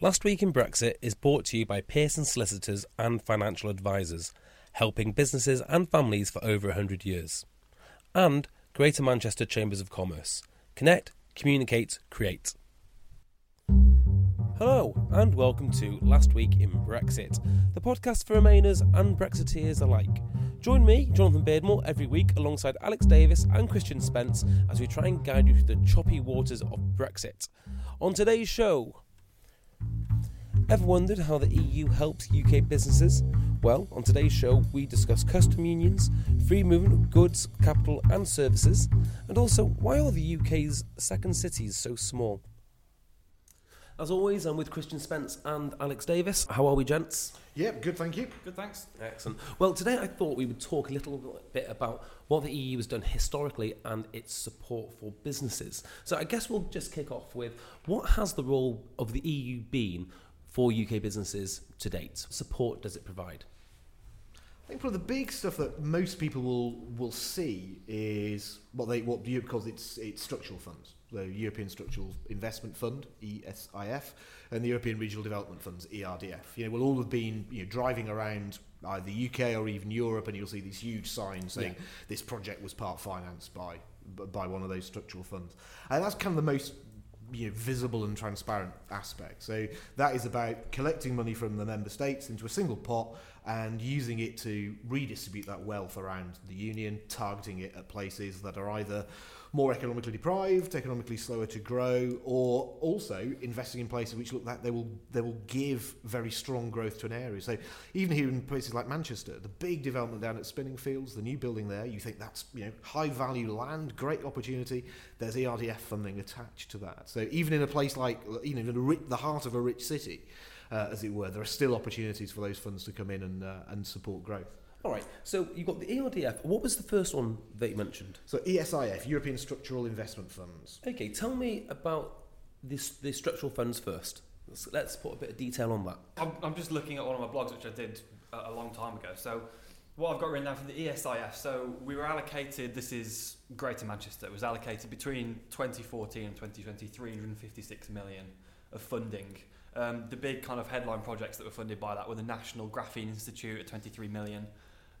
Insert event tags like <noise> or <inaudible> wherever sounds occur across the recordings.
Last Week in Brexit is brought to you by Pearson Solicitors and Financial Advisors, helping businesses and families for over 100 years. And Greater Manchester Chambers of Commerce. Connect, communicate, create. Hello, and welcome to Last Week in Brexit, the podcast for Remainers and Brexiteers alike. Join me, Jonathan Beardmore, every week alongside Alex Davis and Christian Spence as we try and guide you through the choppy waters of Brexit. On today's show, Ever wondered how the EU helps UK businesses? Well, on today's show, we discuss custom unions, free movement of goods, capital, and services, and also why are the UK's second cities so small? As always, I'm with Christian Spence and Alex Davis. How are we, gents? Yep, good, thank you. Good, thanks. Excellent. Well, today I thought we would talk a little bit about what the EU has done historically and its support for businesses. So I guess we'll just kick off with what has the role of the EU been for UK businesses to date? Support does it provide? I think probably the big stuff that most people will will see is what they what Europe calls its its structural funds, the European Structural Investment Fund (ESIF) and the European Regional Development Funds (ERDF). You know, we'll all have been you know driving around either the UK or even Europe, and you'll see these huge signs saying yeah. this project was part financed by by one of those structural funds, and that's kind of the most you know, visible and transparent aspect. So that is about collecting money from the member states into a single pot and using it to redistribute that wealth around the union, targeting it at places that are either more economically deprived, economically slower to grow, or also investing in places which look like they will they will give very strong growth to an area. So even here in places like Manchester, the big development down at Spinningfields, the new building there, you think that's you know high value land, great opportunity. There's ERDF funding attached to that. So even in a place like you know the, the heart of a rich city, uh, as it were, there are still opportunities for those funds to come in and uh, and support growth. All right. So you've got the ERDF. What was the first one that you mentioned? So ESIF, European Structural Investment Funds. Okay. Tell me about this the structural funds first. Let's, let's put a bit of detail on that. I'm, I'm just looking at one of my blogs, which I did a, a long time ago. So what I've got written down for the ESIF. So we were allocated. This is Greater Manchester. It was allocated between 2014 and 2020, 356 million of funding. Um, the big kind of headline projects that were funded by that were the National Graphene Institute at 23 million,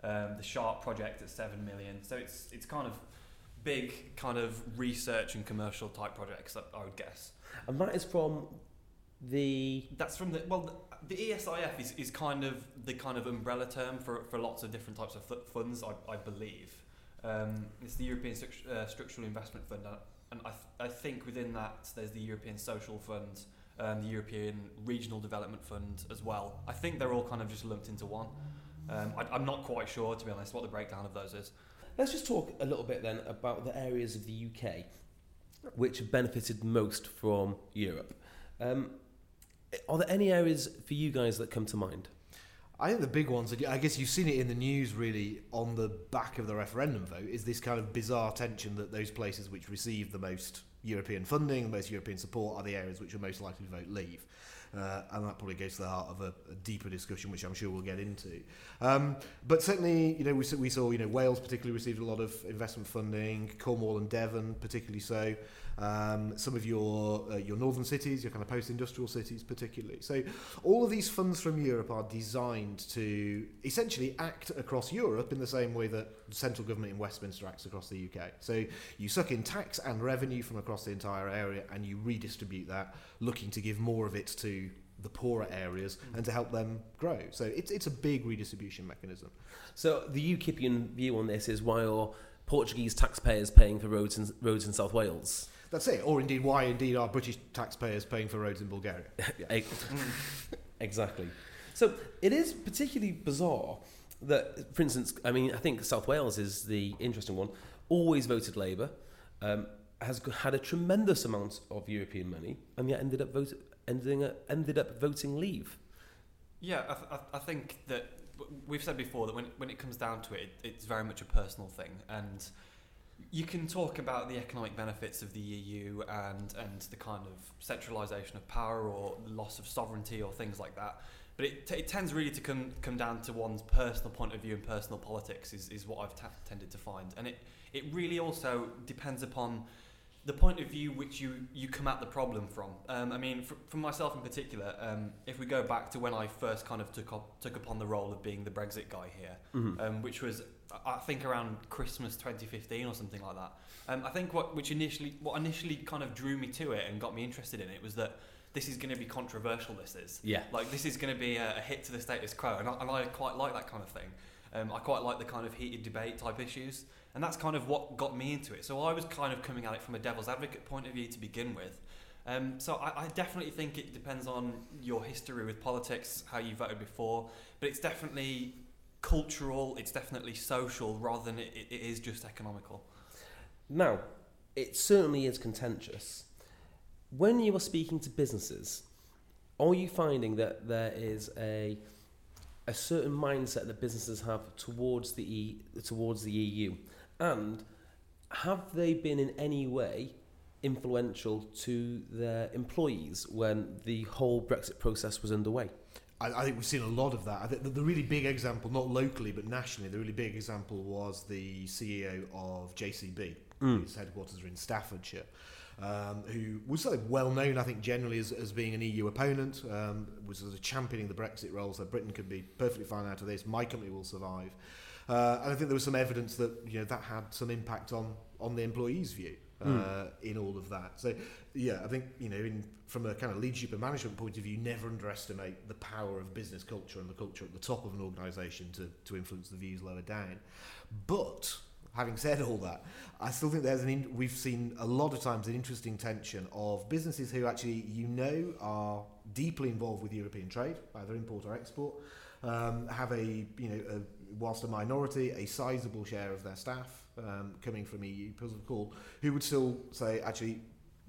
um, the Sharp project at seven million. So it's it's kind of big kind of research and commercial type projects that I would guess. And that is from the that's from the well the, the ESIF is, is kind of the kind of umbrella term for, for lots of different types of funds I, I believe. Um, it's the European Stru- uh, Structural Investment Fund, and I, th- I think within that there's the European Social Fund, um, the European Regional Development Fund as well. I think they're all kind of just lumped into one. Um, I, I'm not quite sure, to be honest, what the breakdown of those is. Let's just talk a little bit then about the areas of the UK which have benefited most from Europe. Um, are there any areas for you guys that come to mind? I think the big ones, I guess you've seen it in the news really on the back of the referendum vote, is this kind of bizarre tension that those places which receive the most European funding, the most European support are the areas which are most likely to vote leave. Uh, and that probably goes to the heart of a, a deeper discussion, which I'm sure we'll get into. Um, but certainly, you know, we, we saw, you know, Wales particularly received a lot of investment funding, Cornwall and Devon particularly so. Um, some of your uh, your northern cities, your kind of post-industrial cities, particularly. So, all of these funds from Europe are designed to essentially act across Europe in the same way that central government in Westminster acts across the UK. So, you suck in tax and revenue from across the entire area, and you redistribute that, looking to give more of it to the poorer areas and to help them grow. So it's it's a big redistribution mechanism. So the UKIPian view on this is why are Portuguese taxpayers paying for roads in, roads in South Wales? That's it. Or indeed, why indeed are British taxpayers paying for roads in Bulgaria? <laughs> Yeah. exactly. So it is particularly bizarre that, for instance, I mean, I think South Wales is the interesting one. Always voted Labour, um, has had a tremendous amount of European money, and yet ended up voting ending up, ended up voting Leave. Yeah, I, th- I think that we've said before that when when it comes down to it, it, it's very much a personal thing, and you can talk about the economic benefits of the EU and and the kind of centralisation of power or loss of sovereignty or things like that. But it, t- it tends really to come come down to one's personal point of view and personal politics is, is what I've t- tended to find, and it it really also depends upon the point of view which you, you come at the problem from. Um, I mean, for, for myself in particular, um, if we go back to when I first kind of took up, took upon the role of being the Brexit guy here, mm-hmm. um, which was I think around Christmas 2015 or something like that. Um, I think what which initially what initially kind of drew me to it and got me interested in it was that this is going to be controversial. This is yeah, like this is going to be a, a, hit to the status quo, and I, and I quite like that kind of thing. Um, I quite like the kind of heated debate type issues. And that's kind of what got me into it. So I was kind of coming at it from a devil's advocate point of view to begin with. Um, so I, I, definitely think it depends on your history with politics, how you voted before, but it's definitely cultural, it's definitely social, rather than it, it is just economical. Now, it certainly is contentious. When you are speaking to businesses, are you finding that there is a a certain mindset that businesses have towards the e, towards the EU? And have they been in any way influential to their employees when the whole Brexit process was underway? I, I think we've seen a lot of that. I think the, the really big example, not locally but nationally, the really big example was the CEO of JCB, mm. whose headquarters are in Staffordshire. Um, who was sort of well known, I think, generally as, as being an EU opponent, um, was sort of championing the Brexit role, so Britain could be perfectly fine out of this. My company will survive. Uh, and I think there was some evidence that you know that had some impact on on the employees' view uh, mm. in all of that. So yeah, I think you know in from a kind of leadership and management point of view, never underestimate the power of business culture and the culture at the top of an organisation to to influence the views lower down. But having said all that, I still think there's an in, we've seen a lot of times an interesting tension of businesses who actually you know are deeply involved with European trade, either import or export, um, have a you know a whilst a minority, a sizable share of their staff um, coming from EU call, who would still say actually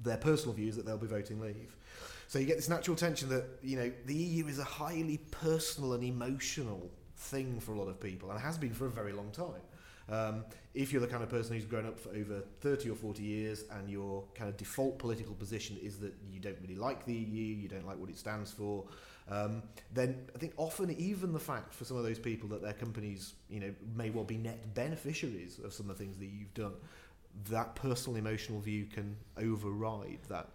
their personal views that they'll be voting leave. So you get this natural tension that you know the EU is a highly personal and emotional thing for a lot of people, and has been for a very long time. Um, if you're the kind of person who's grown up for over 30 or 40 years and your kind of default political position is that you don't really like the EU, you don't like what it stands for, um, then I think often even the fact for some of those people that their companies, you know, may well be net beneficiaries of some of the things that you've done, that personal emotional view can override that.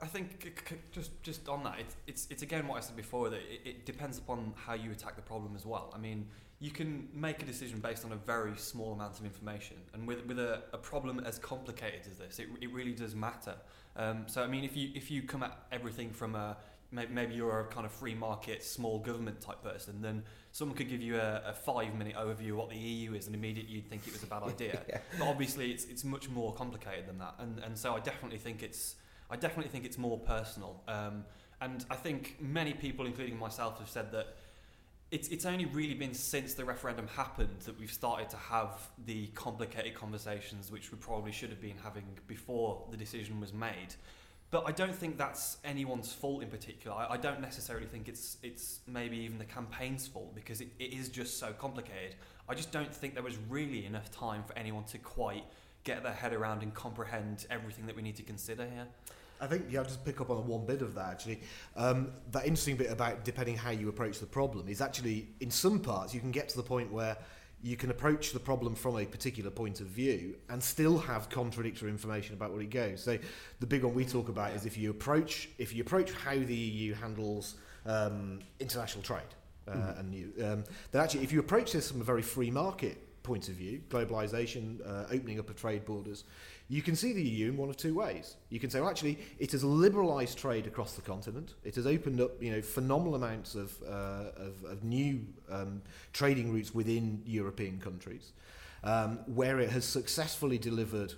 I, think just just on that, it's, it's it's again what I said before that it, it depends upon how you attack the problem as well. I mean, you can make a decision based on a very small amount of information, and with with a, a problem as complicated as this, it, it really does matter. Um, so I mean, if you if you come at everything from a maybe you're a kind of free market, small government type person, then someone could give you a, a five minute overview of what the EU is, and immediately you'd think it was a bad <laughs> idea. yeah. But obviously, it's it's much more complicated than that, and and so I definitely think it's I definitely think it's more personal. Um, and I think many people, including myself, have said that it's it's only really been since the referendum happened that we've started to have the complicated conversations which we probably should have been having before the decision was made. But I don't think that's anyone's fault in particular. I, I, don't necessarily think it's it's maybe even the campaign's fault because it, it is just so complicated. I just don't think there was really enough time for anyone to quite get their head around and comprehend everything that we need to consider here? I think yeah, I'll just pick up on one bit of that actually. Um, that interesting bit about depending how you approach the problem is actually in some parts you can get to the point where you can approach the problem from a particular point of view and still have contradictory information about what it goes. So the big one we talk about is if you approach if you approach how the EU handles um, international trade, uh, mm. and you, um, then actually if you approach this from a very free market point of view, globalization, uh, opening up of trade borders, you can see the EU in one of two ways. You can say, well, actually, it has liberalised trade across the continent. It has opened up, you know, phenomenal amounts of, uh, of, of new um, trading routes within European countries, um, where it has successfully delivered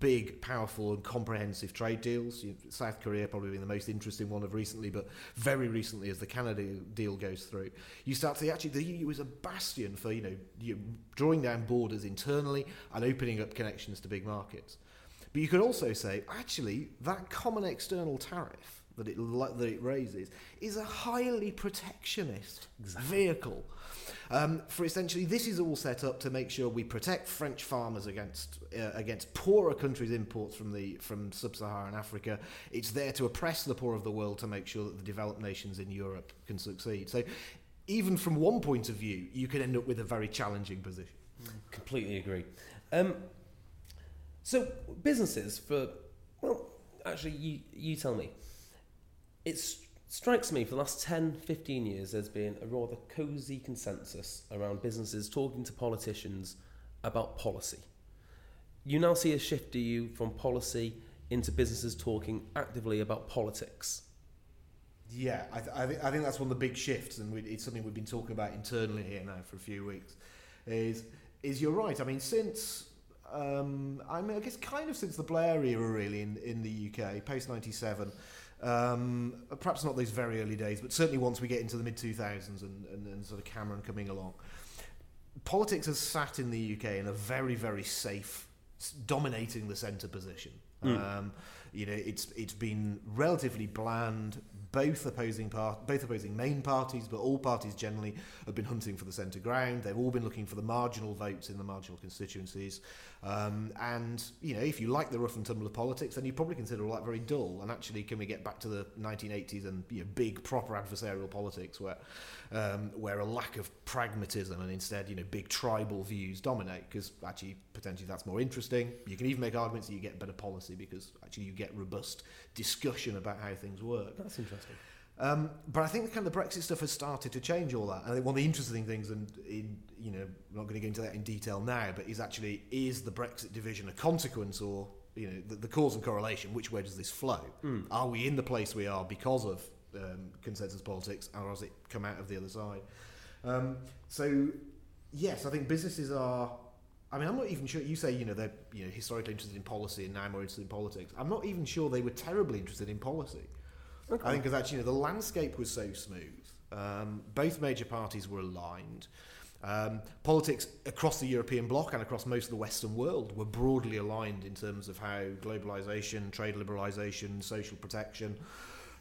big, powerful, and comprehensive trade deals. You know, South Korea probably being the most interesting one of recently, but very recently, as the Canada deal goes through, you start to see actually the EU is a bastion for you know you drawing down borders internally and opening up connections to big markets. But you could also say actually that common external tariff that it that it raises is a highly protectionist exactly. vehicle. Um, for essentially, this is all set up to make sure we protect French farmers against uh, against poorer countries' imports from the from sub-Saharan Africa. It's there to oppress the poor of the world to make sure that the developed nations in Europe can succeed. So, even from one point of view, you can end up with a very challenging position. Completely agree. Um, so, businesses for well, actually, you you tell me. It's strikes me for the last 10, 15 years there's been a rather cosy consensus around businesses talking to politicians about policy. You now see a shift, do you, from policy into businesses talking actively about politics? Yeah, I, th- I, th- I think that's one of the big shifts, and we, it's something we've been talking about internally here now for a few weeks. Is is you're right? I mean, since um, I mean, I guess kind of since the Blair era, really, in in the UK, post '97 um, perhaps not those very early days, but certainly once we get into the mid 2000s and, and, and sort of Cameron coming along. Politics has sat in the UK in a very, very safe, dominating the centre position. Mm. Um, you know, it's it's been relatively bland, both opposing part, both opposing main parties, but all parties generally have been hunting for the centre ground. They've all been looking for the marginal votes in the marginal constituencies. Um, and you know, if you like the rough and tumble of politics, then you probably consider all that very dull. And actually, can we get back to the 1980s and you know, big proper adversarial politics, where um, where a lack of pragmatism and instead you know big tribal views dominate? Because actually, potentially that's more interesting. You can even make arguments that you get better policy because actually you get robust discussion about how things work. That's interesting. Um, but I think the kind of the Brexit stuff has started to change all that. And one of the interesting things, and in, you know, I'm not going to go into that in detail now, but is actually is the Brexit division a consequence or you know the, the cause and correlation? Which way does this flow? Mm. Are we in the place we are because of um, consensus politics, or has it come out of the other side? Um, so yes, I think businesses are. I mean, I'm not even sure. You say you know they're you know historically interested in policy and now more interested in politics. I'm not even sure they were terribly interested in policy. Okay. I think because actually, you know, the landscape was so smooth. Um, both major parties were aligned. Um, politics across the European bloc and across most of the Western world were broadly aligned in terms of how globalization, trade liberalization, social protection,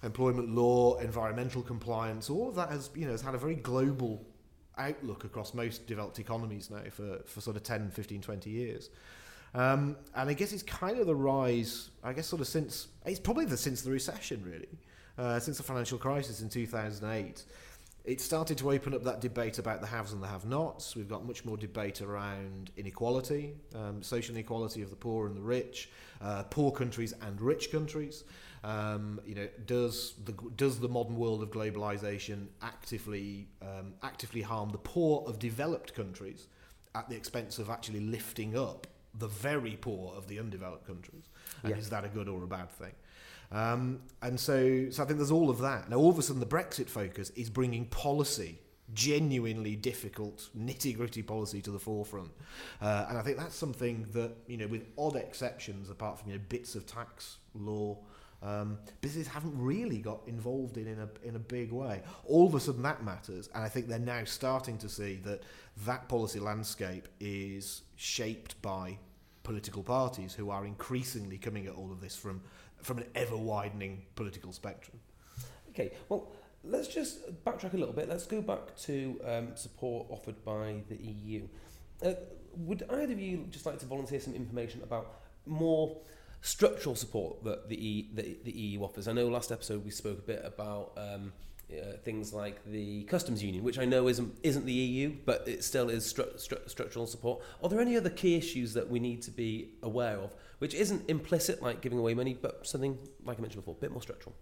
employment law, environmental compliance, all of that has, you know, has had a very global outlook across most developed economies now for, for sort of 10, 15, 20 years. Um, and I guess it's kind of the rise, I guess, sort of since, it's probably the since the recession, really uh, since the financial crisis in 2008, it started to open up that debate about the haves and the have-nots. We've got much more debate around inequality, um, social inequality of the poor and the rich, uh, poor countries and rich countries. Um, you know, does the does the modern world of globalization actively um, actively harm the poor of developed countries at the expense of actually lifting up the very poor of the undeveloped countries? And yeah. is that a good or a bad thing? Um, and so, so I think there's all of that. Now, all of a sudden, the Brexit focus is bringing policy, genuinely difficult, nitty gritty policy to the forefront. Uh, and I think that's something that, you know, with odd exceptions, apart from you know, bits of tax law, um, businesses haven't really got involved in in a, in a big way. All of a sudden, that matters. And I think they're now starting to see that that policy landscape is shaped by political parties who are increasingly coming at all of this from from an ever widening political spectrum. Okay, well, let's just backtrack a little bit. Let's go back to um, support offered by the EU. Uh, would either of you just like to volunteer some information about more structural support that the, e, the, the EU offers? I know last episode we spoke a bit about um, uh, things like the customs union, which I know isn't isn't the EU, but it still is stru- stru- structural support. Are there any other key issues that we need to be aware of, which isn't implicit, like giving away money, but something like I mentioned before, a bit more structural?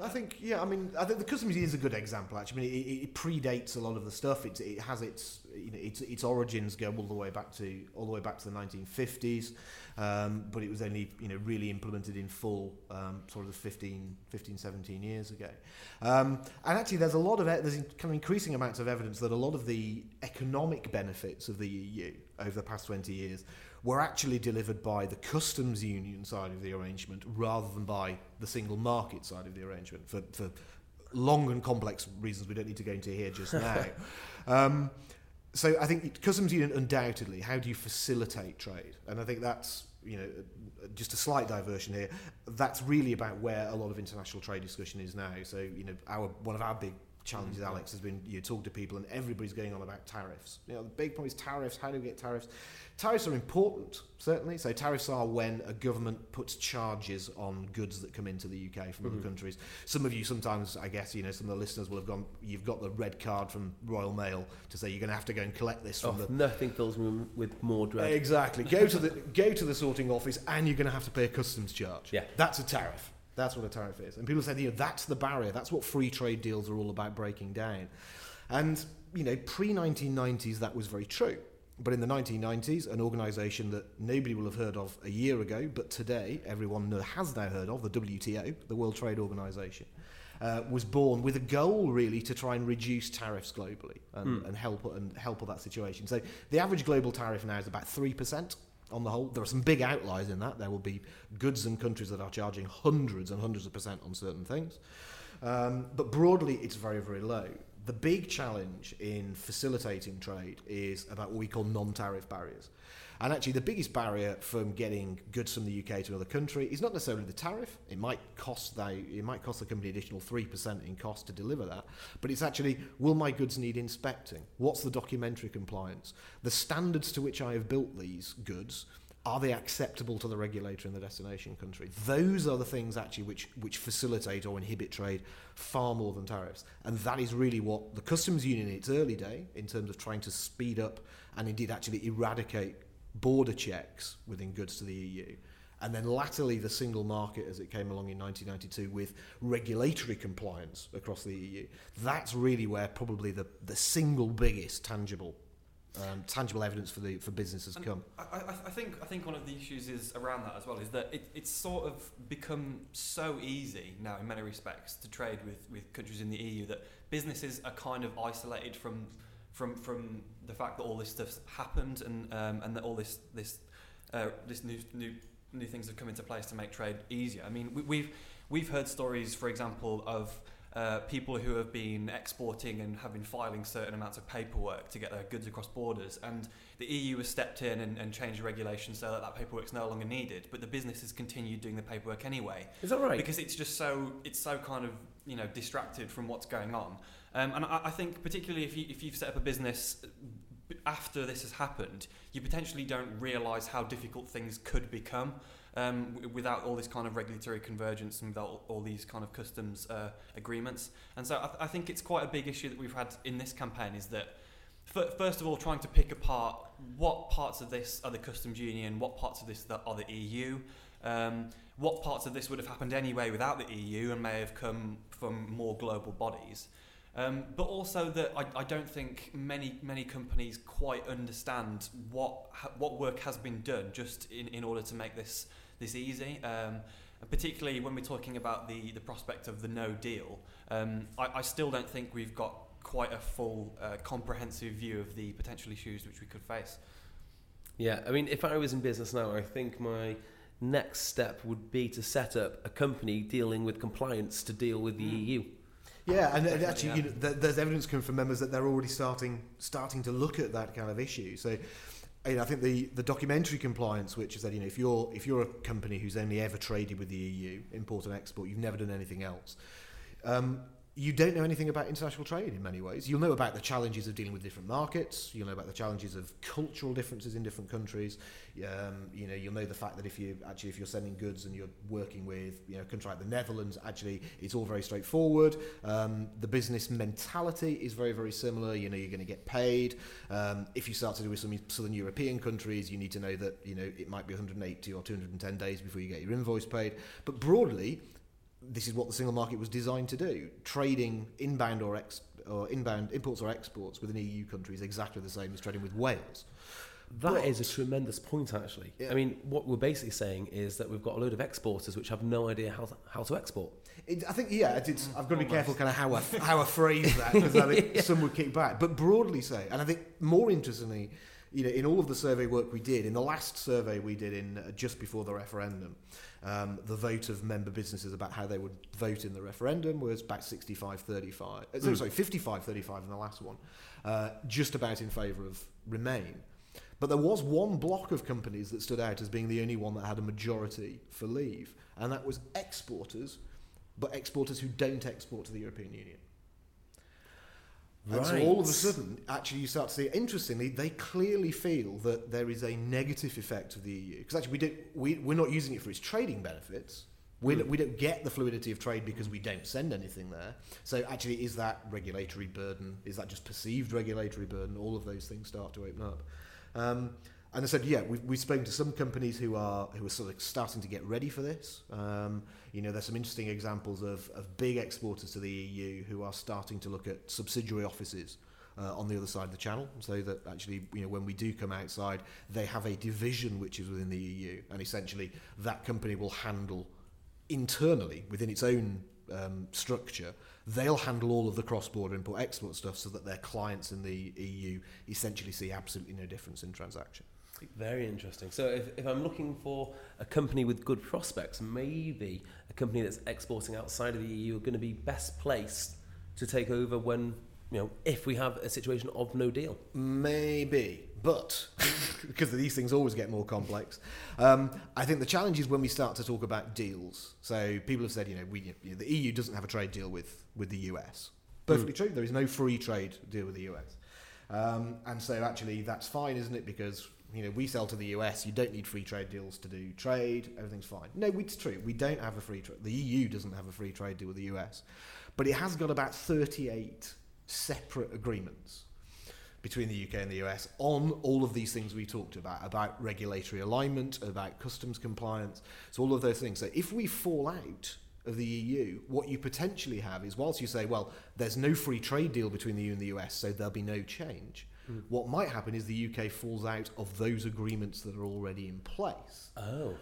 I think, yeah, I mean, I think the customs is a good example. Actually, I mean, it, it predates a lot of the stuff. It, it has its, you know, its its origins go all the way back to all the way back to the 1950s, um, but it was only, you know, really implemented in full um, sort of 15, 15, 17 years ago. Um, and actually, there's a lot of there's kind of increasing amounts of evidence that a lot of the economic benefits of the EU over the past 20 years were actually delivered by the customs union side of the arrangement rather than by the single market side of the arrangement for, for long and complex reasons we don't need to go into here just <laughs> now. um, so I think customs union undoubtedly, how do you facilitate trade? And I think that's you know just a slight diversion here. That's really about where a lot of international trade discussion is now. So you know our one of our big challenges, mm-hmm. Alex, has been you talk to people and everybody's going on about tariffs. You know, the big problem is tariffs. How do we get tariffs? Tariffs are important, certainly. So tariffs are when a government puts charges on goods that come into the UK from other mm-hmm. countries. Some of you sometimes, I guess, you know, some of the listeners will have gone. You've got the red card from Royal Mail to say you're going to have to go and collect this Oh, from the nothing fills me with more dread. Exactly. Go to the go to the sorting office, and you're going to have to pay a customs charge. Yeah. that's a tariff. That's what a tariff is. And people say, you know, that's the barrier. That's what free trade deals are all about breaking down. And you know, pre 1990s, that was very true. But in the 1990s, an organisation that nobody will have heard of a year ago, but today everyone has now heard of, the WTO, the World Trade Organisation, uh, was born with a goal really to try and reduce tariffs globally and, and help and help with that situation. So the average global tariff now is about three percent on the whole. There are some big outliers in that. There will be goods and countries that are charging hundreds and hundreds of percent on certain things. Um, but broadly, it's very, very low. The big challenge in facilitating trade is about what we call non tariff barriers. And actually, the biggest barrier from getting goods from the UK to another country is not necessarily the tariff. It might cost they, it might cost the company additional three percent in cost to deliver that. But it's actually, will my goods need inspecting? What's the documentary compliance? The standards to which I have built these goods are they acceptable to the regulator in the destination country? Those are the things actually which, which facilitate or inhibit trade far more than tariffs. And that is really what the customs union in its early day, in terms of trying to speed up and indeed actually eradicate border checks within goods to the EU. And then latterly, the single market as it came along in 1992 with regulatory compliance across the EU. That's really where probably the, the single biggest tangible um, tangible evidence for the for business has And come. I, I, think I think one of the issues is around that as well is that it, it's sort of become so easy now in many respects to trade with, with countries in the EU that businesses are kind of isolated from from from the fact that all this stuff's happened and um, and that all this this uh, this new new new things have come into place to make trade easier. I mean we, we've we've heard stories, for example, of uh, people who have been exporting and have been filing certain amounts of paperwork to get their goods across borders, and the EU has stepped in and, and changed the regulations so that that paperwork is no longer needed. But the businesses continued doing the paperwork anyway Is that right? because it's just so it's so kind of you know distracted from what's going on. Um, and I, I think particularly if you if you've set up a business after this has happened, you potentially don't realise how difficult things could become um, without all this kind of regulatory convergence and without all, all these kind of customs uh, agreements. And so I, th- I think it's quite a big issue that we've had in this campaign is that. fir- First of all, trying to pick apart what parts of this are the customs union, what parts of this are the EU, um, what parts of this would have happened anyway without the EU and may have come from more global bodies. Um, but also that I, I don't think many many companies quite understand what ha- what work has been done just in, in order to make this this easy. Um, particularly when we're talking about the, the prospect of the no deal, um, I, I still don't think we've got quite a full, uh, comprehensive view of the potential issues which we could face. Yeah, I mean, if I was in business now, I think my next step would be to set up a company dealing with compliance to deal with the E EU. Yeah, and, and Definitely, actually, yeah. you know, there's evidence coming from members that they're already starting starting to look at that kind of issue. So, you know, I think the, the documentary compliance, which is that you know, if you're if you're a company who's only ever traded with the EU, import and export, you've never done anything else. Um, you don't know anything about international trade in many ways. You'll know about the challenges of dealing with different markets. You'll know about the challenges of cultural differences in different countries. Um, you know, you'll know the fact that if you actually if you're sending goods and you're working with you know a country like the Netherlands, actually it's all very straightforward. Um, the business mentality is very very similar. You know, you're going to get paid. Um, if you start to do with some southern European countries, you need to know that you know it might be 180 or 210 days before you get your invoice paid. But broadly, this is what the single market was designed to do. Trading inbound or ex, or inbound imports or exports with an EU country is exactly the same as trading with Wales. That is a tremendous point, actually. Yeah. I mean, what we're basically saying is that we've got a load of exporters which have no idea how to, how to export. It, I think yeah, it's, it's, mm. I've got to be careful kind of how I, how I phrase that because I think some would kick back, but broadly say, and I think more interestingly, you know, in all of the survey work we did, in the last survey we did in uh, just before the referendum, um, the vote of member businesses about how they would vote in the referendum was about 65 35. Uh, sorry, sorry, 55 35 in the last one, uh, just about in favour of Remain. But there was one block of companies that stood out as being the only one that had a majority for leave, and that was exporters, but exporters who don't export to the European Union. And so all of a sudden, actually, you start to see. Interestingly, they clearly feel that there is a negative effect of the EU because actually we don't we we're not using it for its trading benefits. We, don't, we don't get the fluidity of trade because we don't send anything there. So actually, is that regulatory burden? Is that just perceived regulatory burden? All of those things start to open up. Um, and I said, yeah, we've, we've spoken to some companies who are who are sort of starting to get ready for this. Um, you know, there's some interesting examples of, of big exporters to the EU who are starting to look at subsidiary offices uh, on the other side of the channel, so that actually, you know, when we do come outside, they have a division which is within the EU, and essentially that company will handle internally within its own um, structure. They'll handle all of the cross-border import-export stuff, so that their clients in the EU essentially see absolutely no difference in transaction. Very interesting. So if, if I'm looking for a company with good prospects, maybe a company that's exporting outside of the EU are going to be best placed to take over when, you know, if we have a situation of no deal. Maybe, but <laughs> because these things always get more complex, um, I think the challenge is when we start to talk about deals. So people have said, you know, we, the EU doesn't have a trade deal with with the US. Perfectly true. There is no free trade deal with the US, um, and so actually that's fine, isn't it? Because you know we sell to the US. You don't need free trade deals to do trade. Everything's fine. No, it's true. We don't have a free trade. The EU doesn't have a free trade deal with the US, but it has got about thirty-eight separate agreements between the UK and the US on all of these things we talked about about regulatory alignment, about customs compliance, so all of those things. So if we fall out of the EU, what you potentially have is whilst you say, well, there's no free trade deal between the EU and the US, so there'll be no change. What might happen is the UK falls out of those agreements that are already in place Oh.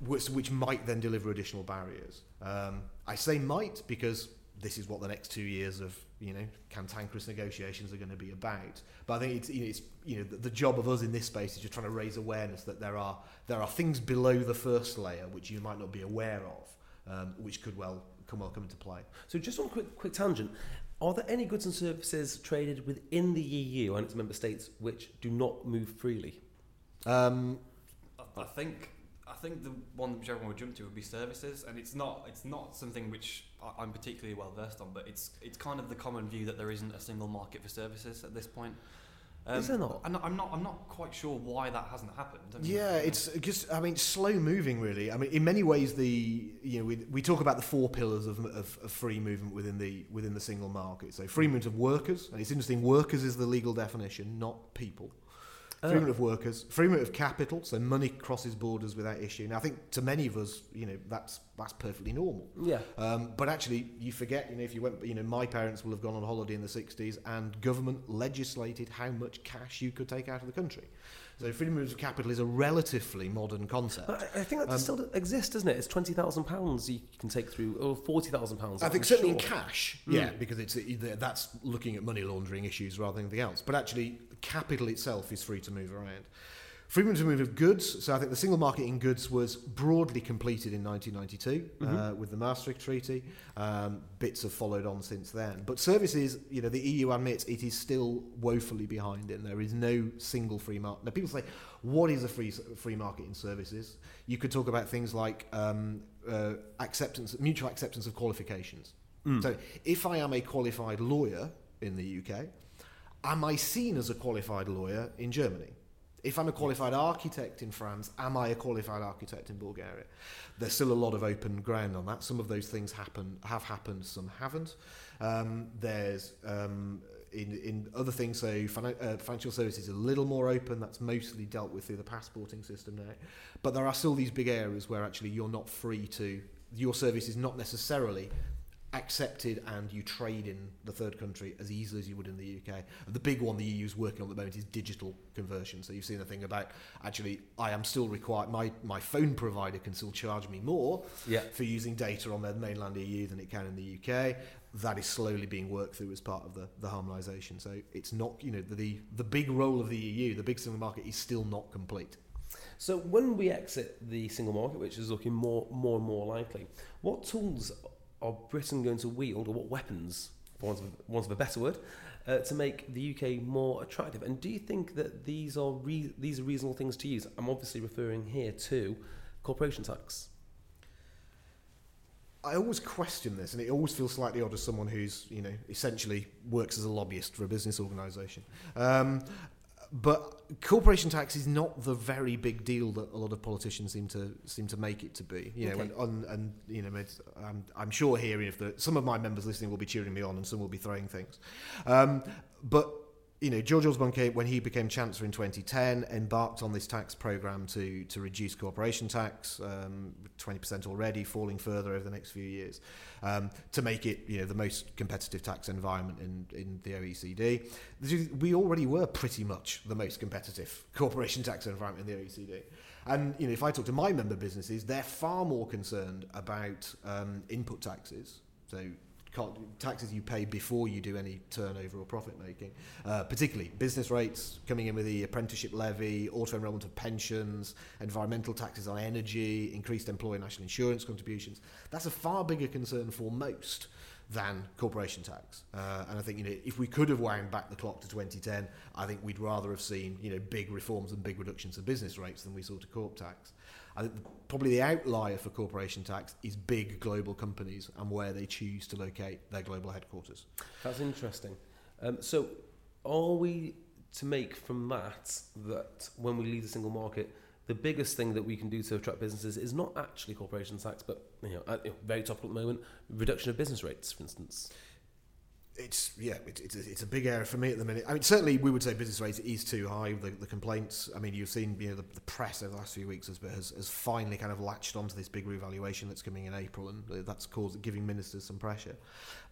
which, which might then deliver additional barriers. Um, I say might because this is what the next two years of you know cantankerous negotiations are going to be about. But I think it's you know, it's you know the, the job of us in this space is just trying to raise awareness that there are there are things below the first layer which you might not be aware of, um, which could well come well come into play. So just on a quick, quick tangent, are there any goods and services traded within the EU and its member states which do not move freely? Um, I, I think I think the one which everyone would jump to would be services, and it's not it's not something which I- I'm particularly well versed on, but it's it's kind of the common view that there isn't a single market for services at this point. Um, Is there not? I'm not, I'm not. I'm not quite sure why that hasn't happened. I mean, Yeah, it's just I mean slow moving really. I mean in many ways the you know we, we talk about the four pillars of, of, of free movement within the within the single market. So free movement of workers, and it's interesting. Workers is the legal definition, not people. Free movement of workers, free movement of capital, so money crosses borders without issue. Now I think to many of us, you know, that's that's perfectly normal. Yeah. Um, but actually, you forget, you know, if you went, you know, my parents will have gone on holiday in the 60s and government legislated how much cash you could take out of the country. So freedom of capital is a relatively modern concept. But I, think that Um, still exists, doesn't it? It's twenty thousand pounds you can take through, or forty thousand pounds. I think certainly in sure. cash, yeah, because it's that's looking at money laundering issues rather than anything else. But actually, capital itself is free to move around. Freedom to move of goods. So I think the single market in goods was broadly completed in 1992 uh, with the Maastricht Treaty. Um, bits have followed on since then. But services, you know, the EU admits it is still woefully behind in. There is no single free market. Now people say, what is a free free market in services? You could talk about things like um, uh, acceptance, mutual acceptance of qualifications. So if I am a qualified lawyer in the UK, am I seen as a qualified lawyer in Germany? If I'm a qualified architect in France, am I a qualified architect in Bulgaria? There's still a lot of open ground on that. Some of those things happen, have happened, some haven't. Um, there's um, in, in other things, so uh, financial services a little more open. That's mostly dealt with through the passporting system now. But there are still these big areas where actually you're not free to, your service is not necessarily accepted and you trade in the third country as easily as you would in the UK. The big one the EU is working on at the moment is digital conversion. So you've seen the thing about actually I am still required my my phone provider can still charge me more Yeah. for using data on the mainland EU than it can in the UK. That is slowly being worked through as part of the, the harmonisation. So it's not, you know, the the big role of the EU, the big single market is still not complete. So when we exit the single market, which is looking more, more and more likely, what tools are Britain going to wield, or what weapons, for want of, want of a better word, uh, to make the UK more attractive? And do you think that these are re- these are reasonable things to use? I'm obviously referring here to corporation tax. I always question this, and it always feels slightly odd as someone who's, you know, essentially works as a lobbyist for a business organisation. Um, but corporation tax is not the very big deal that a lot of politicians seem to seem to make it to be. You know, Okay. and, on, and you know, I'm, I'm sure here if the, some of my members listening will be cheering me on, and some will be throwing things. Um, but you know, George Osborne, came, when he became Chancellor in 2010, embarked on this tax programme to, to reduce corporation tax, um, 20% already, falling further over the next few years, um, to make it you know, the most competitive tax environment in, in the OECD. We already were pretty much the most competitive <laughs> corporation tax environment in the OECD. And you know, if I talk to my member businesses, they're far more concerned about um, input taxes, so taxes you pay before you do any turnover or profit making, uh, particularly business rates coming in with the apprenticeship levy, auto enrolment of pensions, environmental taxes on energy, increased employer national insurance contributions. That's a far bigger concern for most than corporation tax. Uh, and I think you know if we could have wound back the clock to 2010, I think we'd rather have seen you know big reforms and big reductions of business rates than we saw to corp tax. I think probably the outlier for corporation tax is big global companies and where they choose to locate their global headquarters. That's interesting. Um, so, are we to make from that that when we leave the single market, the biggest thing that we can do to attract businesses is not actually corporation tax, but you know, at, you know, very topical at the moment, reduction of business rates, for instance. It's yeah, it's it's a, big area for me at the minute. I mean, certainly we would say business rates is too high. The, the complaints. I mean, you've seen you know the, the press over the last few weeks has, has has finally kind of latched onto this big revaluation that's coming in April, and that's caused giving ministers some pressure.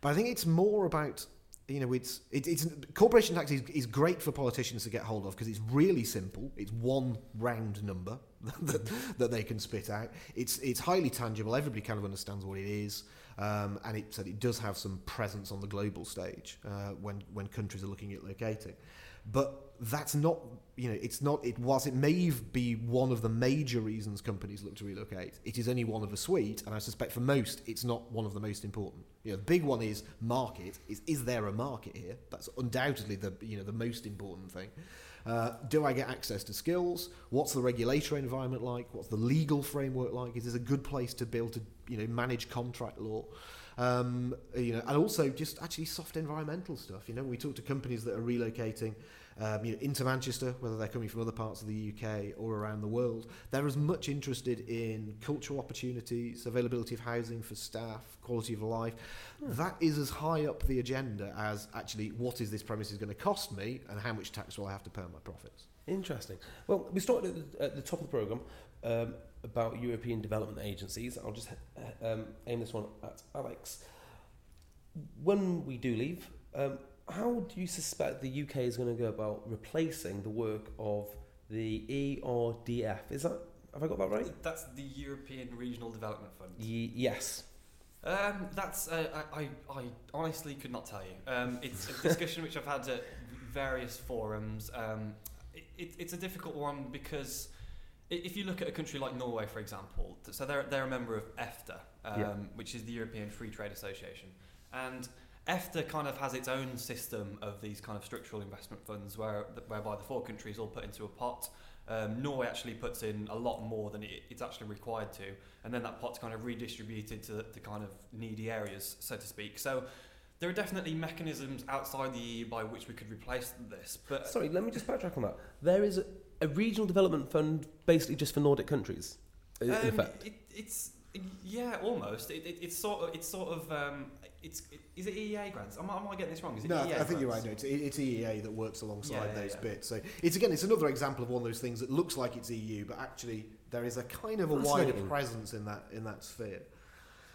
But I think it's more about you know it's it, it's corporation tax is, is great for politicians to get hold of because it's really simple. It's one round number <laughs> that, that they can spit out. It's it's highly tangible. Everybody kind of understands what it is. Um, and it said it does have some presence on the global stage uh, when when countries are looking at locating, but that's not you know it's not it was it may be one of the major reasons companies look to relocate. It is only one of a suite, and I suspect for most it's not one of the most important. You know, the big one is market. Is is there a market here? That's undoubtedly the you know the most important thing. Uh, do I get access to skills? What's the regulatory environment like? What's the legal framework like? Is this a good place to be able to you know manage contract law? Um, you know, and also just actually soft environmental stuff. You know, we talk to companies that are relocating, um, you know, into Manchester, whether they're coming from other parts of the UK or around the world. They're as much interested in cultural opportunities, availability of housing for staff, quality of life. That is as high up the agenda as actually what is this premises going to cost me and how much tax will I have to pay on my profits. Interesting. Well, we started at the, at the top of the programme um, about European development agencies. I'll just uh, um, aim this one at Alex. When we do leave, um, how do you suspect the UK is going to go about replacing the work of the ERDF? Is that have I got that right? That's the European Regional Development Fund. Yes. Um, that's uh, I, I, I honestly could not tell you. Um, it's a discussion which I've had at various forums. Um, it, it, it's a difficult one because if you look at a country like Norway, for example, so they're they're a member of EFTA, um, Yeah. which is the European Free Trade Association, and EFTA kind of has its own system of these kind of structural investment funds, where whereby the four countries all put into a pot. Um, Norway actually puts in a lot more than it, it's actually required to, and then that pot's kind of redistributed to the kind of needy areas, so to speak. So there are definitely mechanisms outside the EU by which we could replace this. But Sorry, let me just backtrack on that. There is a, a regional development fund basically just for Nordic countries, in Um, effect. It, it's yeah, almost. It, it, it's sort of it's sort of um, it's is it EEA grants? Am I, am I getting this wrong? Is it No, EEA I think you're right. No, it's, it's EEA that works alongside Yeah, yeah, those yeah. bits. So it's again, it's another example of one of those things that looks like it's EU, but actually there is a kind of a wider presence in that in that sphere.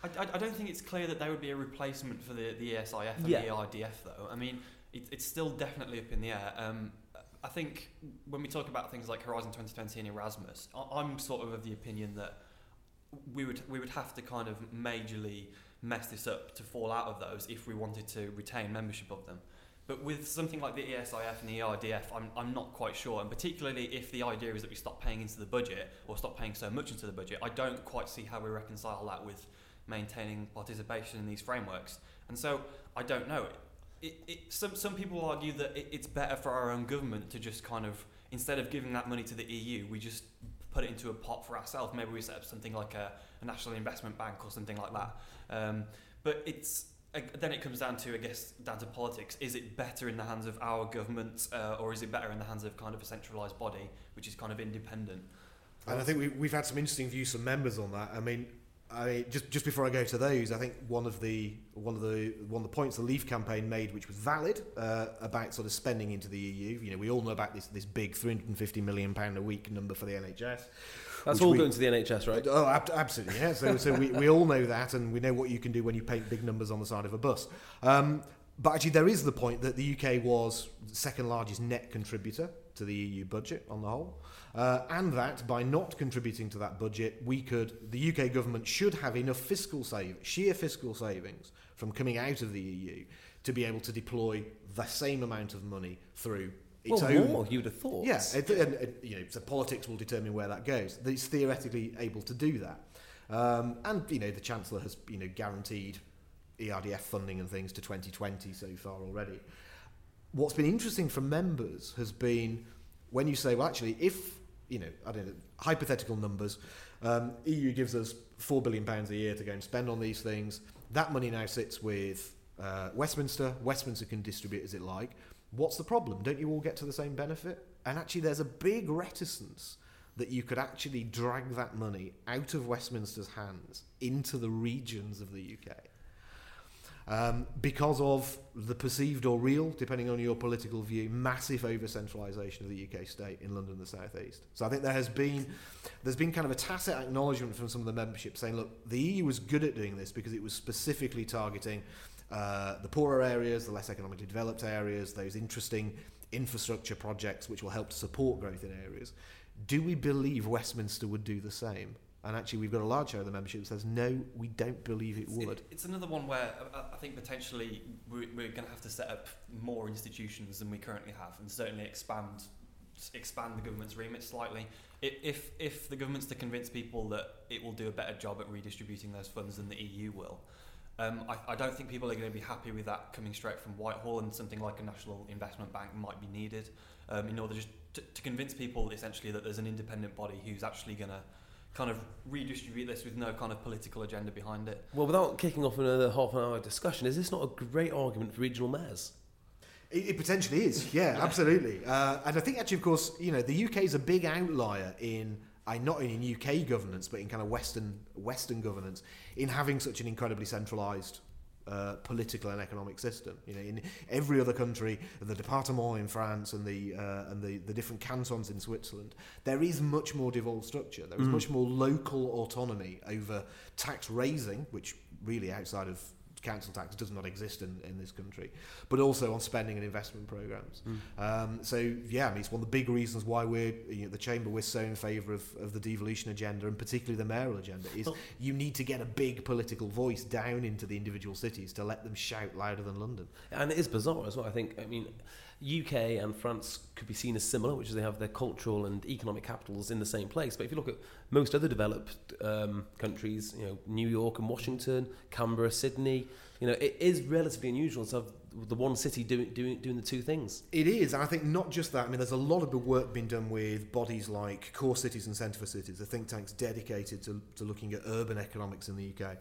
I, I, I don't think it's clear that there would be a replacement for the, the ESIF and Yeah. the EIDF, though. I mean, it, it's still definitely up in the air. Um, I think when we talk about things like Horizon 2020 and Erasmus, I, I'm sort of of the opinion that we would we would have to kind of majorly mess this up to fall out of those if we wanted to retain membership of them. But with something like the ESIF and the ERDF, I'm, I'm not quite sure. And particularly if the idea is that we stop paying into the budget or stop paying so much into the budget, I don't quite see how we reconcile that with maintaining participation in these frameworks. And so I don't know. It, it, some, some people argue that it, it's better for our own government to just kind of, instead of giving that money to the EU, we just put it into a pot for ourselves. Maybe we set up something like a, a national investment bank or something like that. Um, but it's then it comes down to, I guess, down to politics. Is it better in the hands of our government, uh, or is it better in the hands of kind of a centralised body, which is kind of independent? And I think we, we've had some interesting views from members on that. I mean, I mean, just just before I go to those, I think one of the one of the one of the points the Leave campaign made, which was valid, uh, about sort of spending into the EU. You know, we all know about this this big 350 million pound a week number for the NHS. That's all we- going to the NHS, right? Oh, ab- absolutely, yeah. So, so we, we all know that, and we know what you can do when you paint big numbers on the side of a bus. Um, but actually, there is the point that the UK was the second largest net contributor to the EU budget on the whole, uh, and that by not contributing to that budget, we could, the UK government should have enough fiscal save, sheer fiscal savings from coming out of the EU to be able to deploy the same amount of money through its well, own more, you'd have thought. yeah, it, and, and, you know, so politics will determine where that goes. It's theoretically able to do that, um, and you know the chancellor has you know guaranteed ERDF funding and things to 2020 so far already. What's been interesting from members has been when you say, well, actually, if you know, I don't know, hypothetical numbers, um, EU gives us four billion pounds a year to go and spend on these things. That money now sits with uh, Westminster. Westminster can distribute as it like. What's the problem? Don't you all get to the same benefit? And actually, there's a big reticence that you could actually drag that money out of Westminster's hands into the regions of the UK. Um, because of the perceived or real, depending on your political view, massive over centralisation of the UK state in London and the South East. So I think there has been there's been kind of a tacit acknowledgement from some of the membership saying, look, the EU was good at doing this because it was specifically targeting uh, the poorer areas, the less economically developed areas, those interesting infrastructure projects which will help support growth in areas. Do we believe Westminster would do the same? And actually, we've got a large share of the membership that says, no, we don't believe it would. It, it's another one where uh, I think potentially we're, we're going to have to set up more institutions than we currently have, and certainly expand expand the government's remit slightly. If if the government's to convince people that it will do a better job at redistributing those funds than the EU will, um, I, I don't think people are going to be happy with that coming straight from Whitehall, and something like a national investment bank might be needed um, in order just to, to convince people essentially that there's an independent body who's actually going to kind of redistribute this with no kind of political agenda behind it. Well, without kicking off another half an hour discussion, is this not a great argument for regional mayors? It, it potentially is, yeah, <laughs> absolutely. Uh, and I think actually, of course, you know, the UK is a big outlier in, I not only in UK governance, but in kind of Western Western governance, in having such an incredibly centralised uh, political and economic system. You know, in every other country, the département in France and the uh, and the, the different cantons in Switzerland, there is much more devolved structure. There is much more local autonomy over tax raising, which really outside of council tax does not exist in, in this country, but also on spending and investment programs. Um, so yeah, I mean, it's one of the big reasons why we're you know, the chamber we're so in favour of, of the devolution agenda and particularly the mayoral agenda is Well- you need to get a big political voice down into the individual cities to let them shout louder than London. And it is bizarre as well. I think, I mean, UK and France could be seen as similar, which is they have their cultural and economic capitals in the same place. But if you look at most other developed um, countries, you know, New York and Washington, Canberra, Sydney, you know, it is relatively unusual to have the one city doing doing doing the two things. It is, and I think not just that. I mean, there's a lot of the work being done with bodies like Core Cities and Centre for Cities, the think tanks dedicated to, to looking at urban economics in the UK.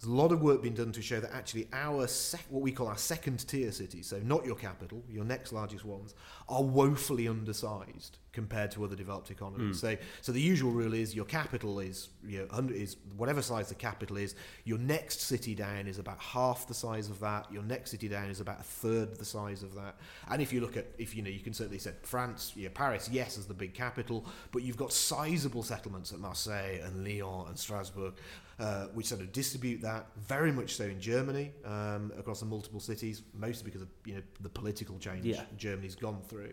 There's a lot of work being done to show that actually our sec- what we call our second tier cities, so not your capital, your next largest ones, are woefully undersized compared to other developed economies. Mm. So, so the usual rule is your capital is you know, 100 is whatever size the capital is. Your next city down is about half the size of that. Your next city down is about a third the size of that. And if you look at if you know you can certainly say France, yeah, Paris, yes, as the big capital, but you've got sizable settlements at Marseille and Lyon and Strasbourg. Uh, which sort of distribute that very much so in Germany um, across the multiple cities, mostly because of you know the political change Yeah. Germany's gone through.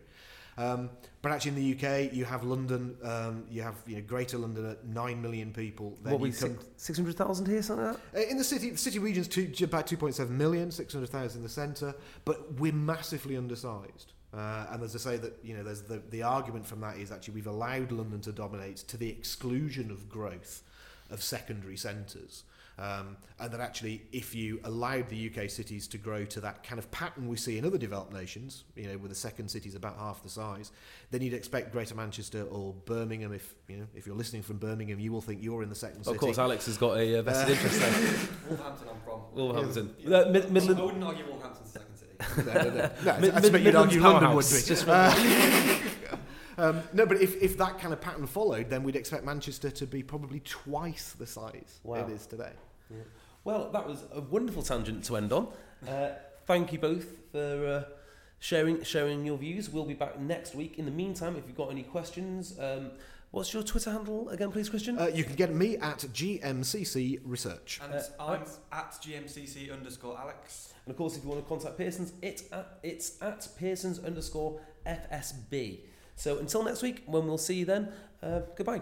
Um, but actually, in the UK, you have London, um, you have you know Greater London at nine million people. Then what we six hundred thousand here, something like that. uh, in the city, the city region's two, about 2.7 million, 600,000 in the centre, but we're massively undersized. Uh, and as I say, that you know, there's the the argument from that is actually we've allowed London to dominate to the exclusion of growth of secondary centres. Um, and that actually, if you allowed the UK cities to grow to that kind of pattern we see in other developed nations, you know, with the second cities about half the size, then you'd expect Greater Manchester or Birmingham. If you know, if you're listening from Birmingham, you will think you're in the second city. Of course, Alex has got a uh, vested interest there. <laughs> Wolverhampton, I'm from. Wolverhampton, Yeah. Uh, Mid- I wouldn't argue Wolverhampton's the second city. <laughs> no, no, no. no Mid- I Mid- you'd Midlands argue London would be. just- <laughs> Uh, um, no, but if, if that kind of pattern followed, then we'd expect Manchester to be probably twice the size Wow. it is today. Well, that was a wonderful tangent to end on. Uh, thank you both for uh, sharing sharing your views. We'll be back next week. In the meantime, if you've got any questions, um, what's your Twitter handle again, please, Christian? Uh, you can get me at GMCC Research. And Uh, I'm Alex? at GMCC underscore Alex. and of course, if you want to contact Pearson's, it's at it's at Pearson's underscore FSB. So until next week, when we'll see you then, uh, goodbye.